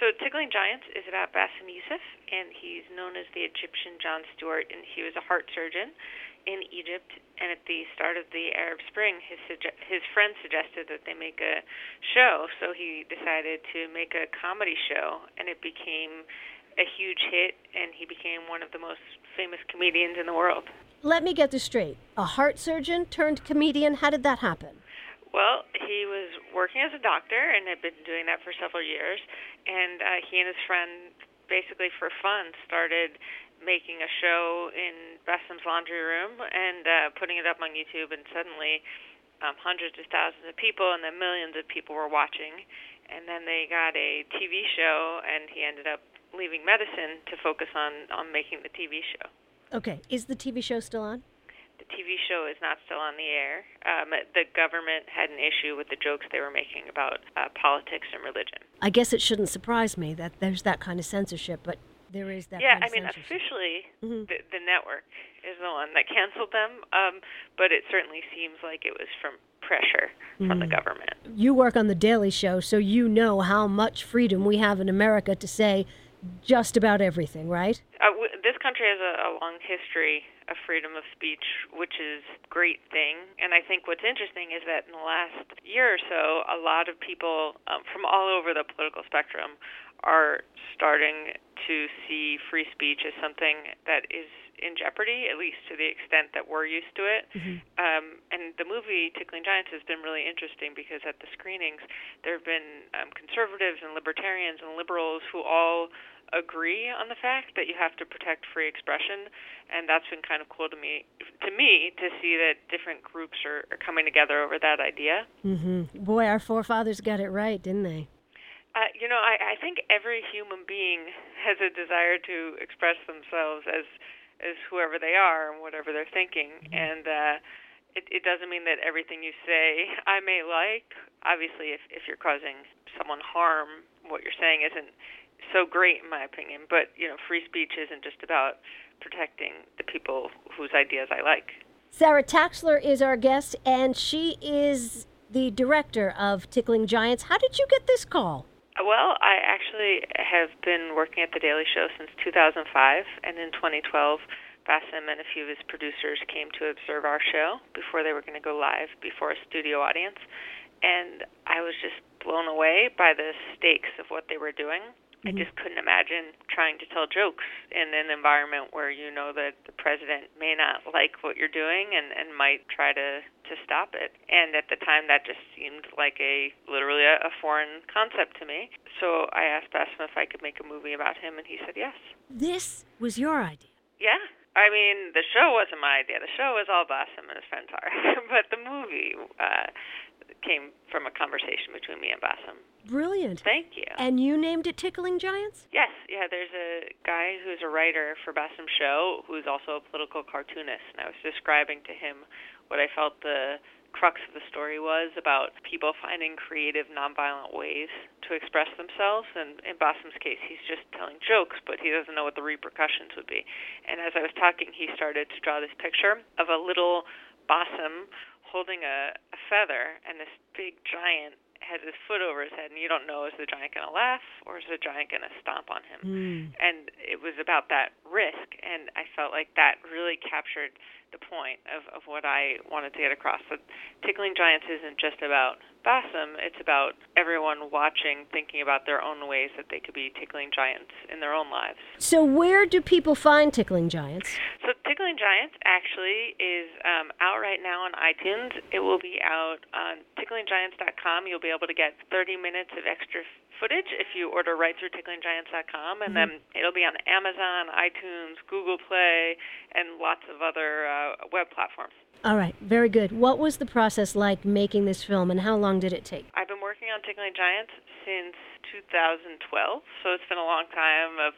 So Tickling Giants is about Bassem Youssef, and he's known as the Egyptian Jon Stewart, and he was a heart surgeon in Egypt. And at the start of the Arab Spring, his his friend suggested that they make a show, so he decided to make a comedy show, and it became a huge hit, and he became one of the most famous comedians in the world. Let me get this straight: a heart surgeon turned comedian. How did that happen? Well, he was working as a doctor and had been doing that for several years. And uh, he and his friend, basically for fun, started making a show in Bassem's laundry room and uh, putting it up on YouTube. And suddenly, um, hundreds of thousands of people and then millions of people were watching. And then they got a TV show, and he ended up leaving medicine to focus on on making the TV show. Okay, is the TV show still on? TV show is not still on the air. Um, the government had an issue with the jokes they were making about uh, politics and religion. I guess it shouldn't surprise me that there's that kind of censorship, but there is that. Yeah, kind of I mean, officially, mm-hmm. the, the network is the one that canceled them, um, but it certainly seems like it was from pressure mm-hmm. from the mm. government. You work on the Daily Show, so you know how much freedom we have in America to say just about everything, right? Uh, w- country has a, a long history of freedom of speech, which is a great thing. And I think what's interesting is that in the last year or so, a lot of people um, from all over the political spectrum are starting to see free speech as something that is in jeopardy, at least to the extent that we're used to it. Mm-hmm. Um, and the movie Tickling Giants has been really interesting because at the screenings, there have been um, conservatives and libertarians and liberals who all agree on the fact that you have to protect free expression, and that's been kind of cool to me to me to see that different groups are, are coming together over that idea. Mm-hmm. Boy, our forefathers got it right, didn't they? Uh, you know, I, I think every human being has a desire to express themselves as as whoever they are and whatever they're thinking, mm-hmm. and uh, it, it doesn't mean that everything you say I may like. Obviously, if if you're causing someone harm, what you're saying isn't so great in my opinion. But you know, free speech isn't just about protecting the people whose ideas I like. Sara Taksler is our guest, and she is the director of Tickling Giants. How did you get this call? Well, I actually have been working at The Daily Show since 2005, and in 2012, Bassem and a few of his producers came to observe our show before they were going to go live before a studio audience. And I was just blown away by the stakes of what they were doing. Mm-hmm. I just couldn't imagine trying to tell jokes in an environment where you know that the president may not like what you're doing and, and might try to, to stop it. And at the time, that just seemed like a literally a, a foreign concept to me. So I asked Bassem if I could make a movie about him, and he said yes. This was your idea. Yeah. I mean, the show wasn't my idea. The show was all Bassem and his friends are, but the movie uh, came from a conversation between me and Bassem. Brilliant. Thank you. And you named it Tickling Giants? Yes. Yeah, there's a guy who's a writer for Bassem's show who's also a political cartoonist, and I was describing to him what I felt the crux of the story was about people finding creative, nonviolent ways to express themselves. And in Bassem's case, he's just telling jokes, but he doesn't know what the repercussions would be. And as I was talking, he started to draw this picture of a little Bassem holding a, a feather, and this big giant has his foot over his head, and you don't know is the giant going to laugh or is the giant going to stomp on him. Mm. And it was about that risk, and I felt like that really captured the point of, of what I wanted to get across. That Tickling Giants isn't just about Bassem, it's about everyone watching, thinking about their own ways that they could be tickling giants in their own lives. So, where do people find Tickling Giants? So, Tickling Giants actually is um, out right now on iTunes. It will be out on ticklinggiants.com. You'll be able to get 30 minutes of extra footage if you order right through ticklinggiants.com, and mm-hmm. then it'll be on Amazon, iTunes, Google Play, and lots of other uh, web platforms. All right, very good. What was the process like making this film, and how long did it take? I've been working on Tickling Giants since 2012, so it's been a long time of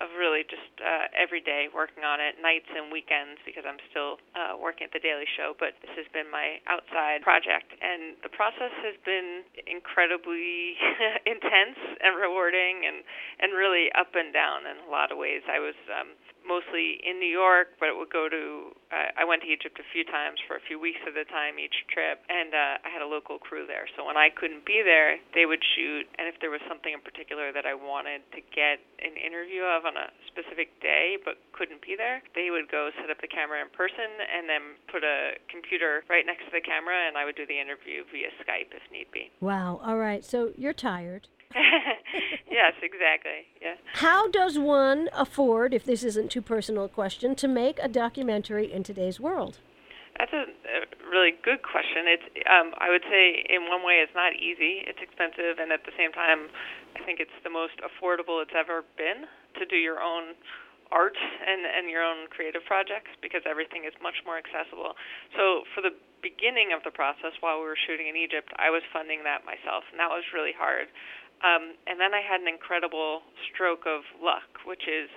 of really just uh, every day working on it, nights and weekends, because I'm still uh, working at the Daily Show. But this has been my outside project, and the process has been incredibly intense and rewarding, and and really up and down in a lot of ways. I was um, mostly in New York, but it would go to. Uh, I went to Egypt a few times for a few weeks at a time each trip, and uh, I had a local crew there. So when I couldn't be there, they would shoot, and if there was something in particular that I wanted to get an interview of on a specific day but couldn't be there, they would go set up the camera in person and then put a computer right next to the camera, and I would do the interview via Skype if need be. Wow. All right. So you're tired. yes, exactly. Yeah. How does one afford, if this isn't too personal a question, to make a documentary in today's world? That's a, a really good question. It's, um, I would say, in one way, it's not easy. It's expensive, and at the same time, I think it's the most affordable it's ever been to do your own art and and your own creative projects because everything is much more accessible. So for the beginning of the process, while we were shooting in Egypt, I was funding that myself, and that was really hard. Um, and then I had an incredible stroke of luck, which is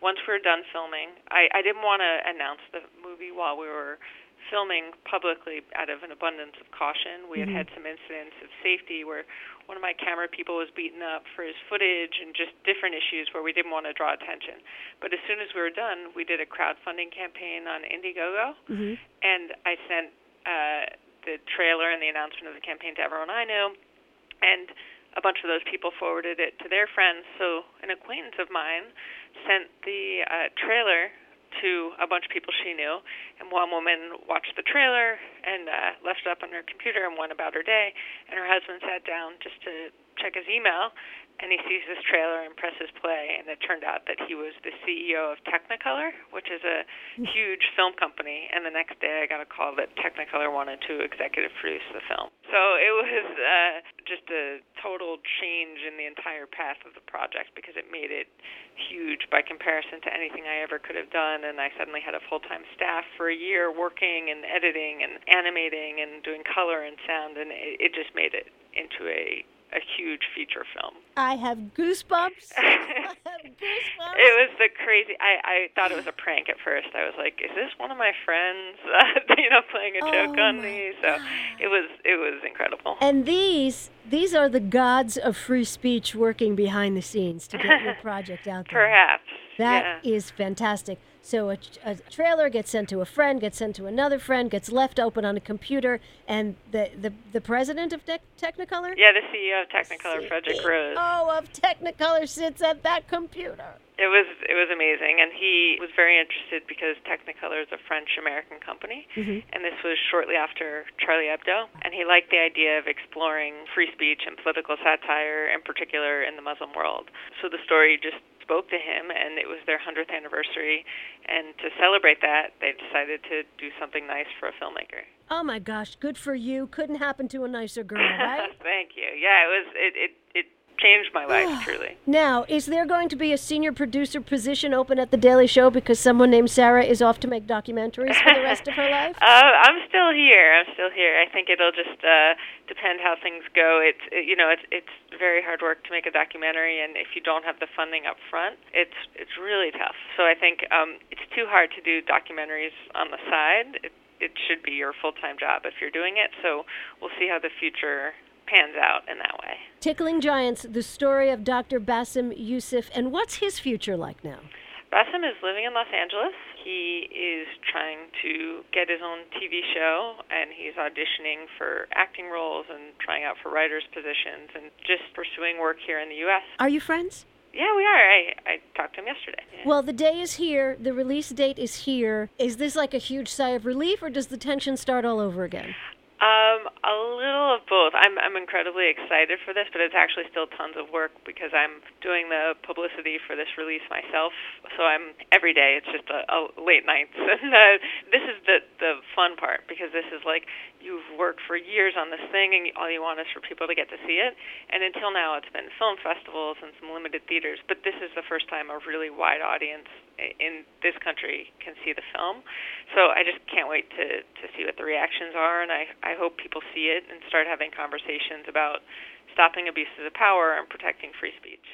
once we were done filming, I, I didn't want to announce the movie while we were filming publicly out of an abundance of caution. We mm-hmm. had had some incidents of safety where one of my camera people was beaten up for his footage and just different issues where we didn't want to draw attention. But as soon as we were done, we did a crowdfunding campaign on Indiegogo, mm-hmm. and I sent uh, the trailer and the announcement of the campaign to everyone I knew. And a bunch of those people forwarded it to their friends. So an acquaintance of mine sent the uh, trailer to a bunch of people she knew, and one woman watched the trailer and uh, left it up on her computer and went about her day, and her husband sat down just to check his email, and he sees this trailer and presses play, and it turned out that he was the CEO of Technicolor, which is a huge film company. And the next day, I got a call that Technicolor wanted to executive produce the film. So it was uh, just a total change in the entire path of the project because it made it huge by comparison to anything I ever could have done. And I suddenly had a full time staff for a year working and editing and animating and doing color and sound, and it, it just made it into a a huge feature film. I have goosebumps. I have goosebumps. It was the crazy. I I thought it was a prank at first. I was like, "Is this one of my friends?" Uh, you know, playing a joke oh on me. So it was it was incredible. And these these are the gods of free speech working behind the scenes to get your project out there. Perhaps. That yeah. is fantastic. So a, a, trailer gets sent to a friend, gets sent to another friend, gets left open on a computer, and the the, the president of Te- Technicolor. Yeah, the CEO of Technicolor, Frederic Rose. Oh, of Technicolor sits at that computer. It was it was amazing, and he was very interested because Technicolor is a French American company, mm-hmm. and this was shortly after Charlie Hebdo, and he liked the idea of exploring free speech and political satire, in particular in the Muslim world. So the story just spoke to him, and it was their 100th anniversary. And to celebrate that, they decided to do something nice for a filmmaker. Oh my gosh, good for you! Couldn't happen to a nicer girl, right? Thank you. Yeah, it was. It it it changed my life truly. Now, is there going to be a senior producer position open at the Daily Show because someone named Sara is off to make documentaries for the rest of her life? Uh, I'm still here. I'm still here. I think it'll just uh, depend how things go. It's it, you know it's it's very hard work to make a documentary, and if you don't have the funding up front, it's it's really tough. So I think um, it's too hard to do documentaries on the side. It, it should be your full time job if you're doing it. So we'll see how the future pans out in that way. Tickling Giants, the story of Dr. Bassem Youssef, and what's his future like now? Bassem is living in Los Angeles. He is trying to get his own TV show, and he's auditioning for acting roles and trying out for writers' positions and just pursuing work here in the U.S. Are you friends? Yeah, we are. I, I talked to him yesterday. Yeah. Well, the day is here. The release date is here. Is this like a huge sigh of relief, or does the tension start all over again? Um, a little of both. I'm I'm incredibly excited for this, but it's actually still tons of work because I'm doing the publicity for this release myself. So I'm every day. It's just a, a late nights, and uh, this is the the fun part because this is like you've worked for years on this thing, and all you want is for people to get to see it. And until now, it's been film festivals and some limited theaters, but this is the first time a really wide audience in this country can see the film. So I just can't wait to to see what the reactions are, and I I hope people see it and start having conversations about stopping abuses of power and protecting free speech.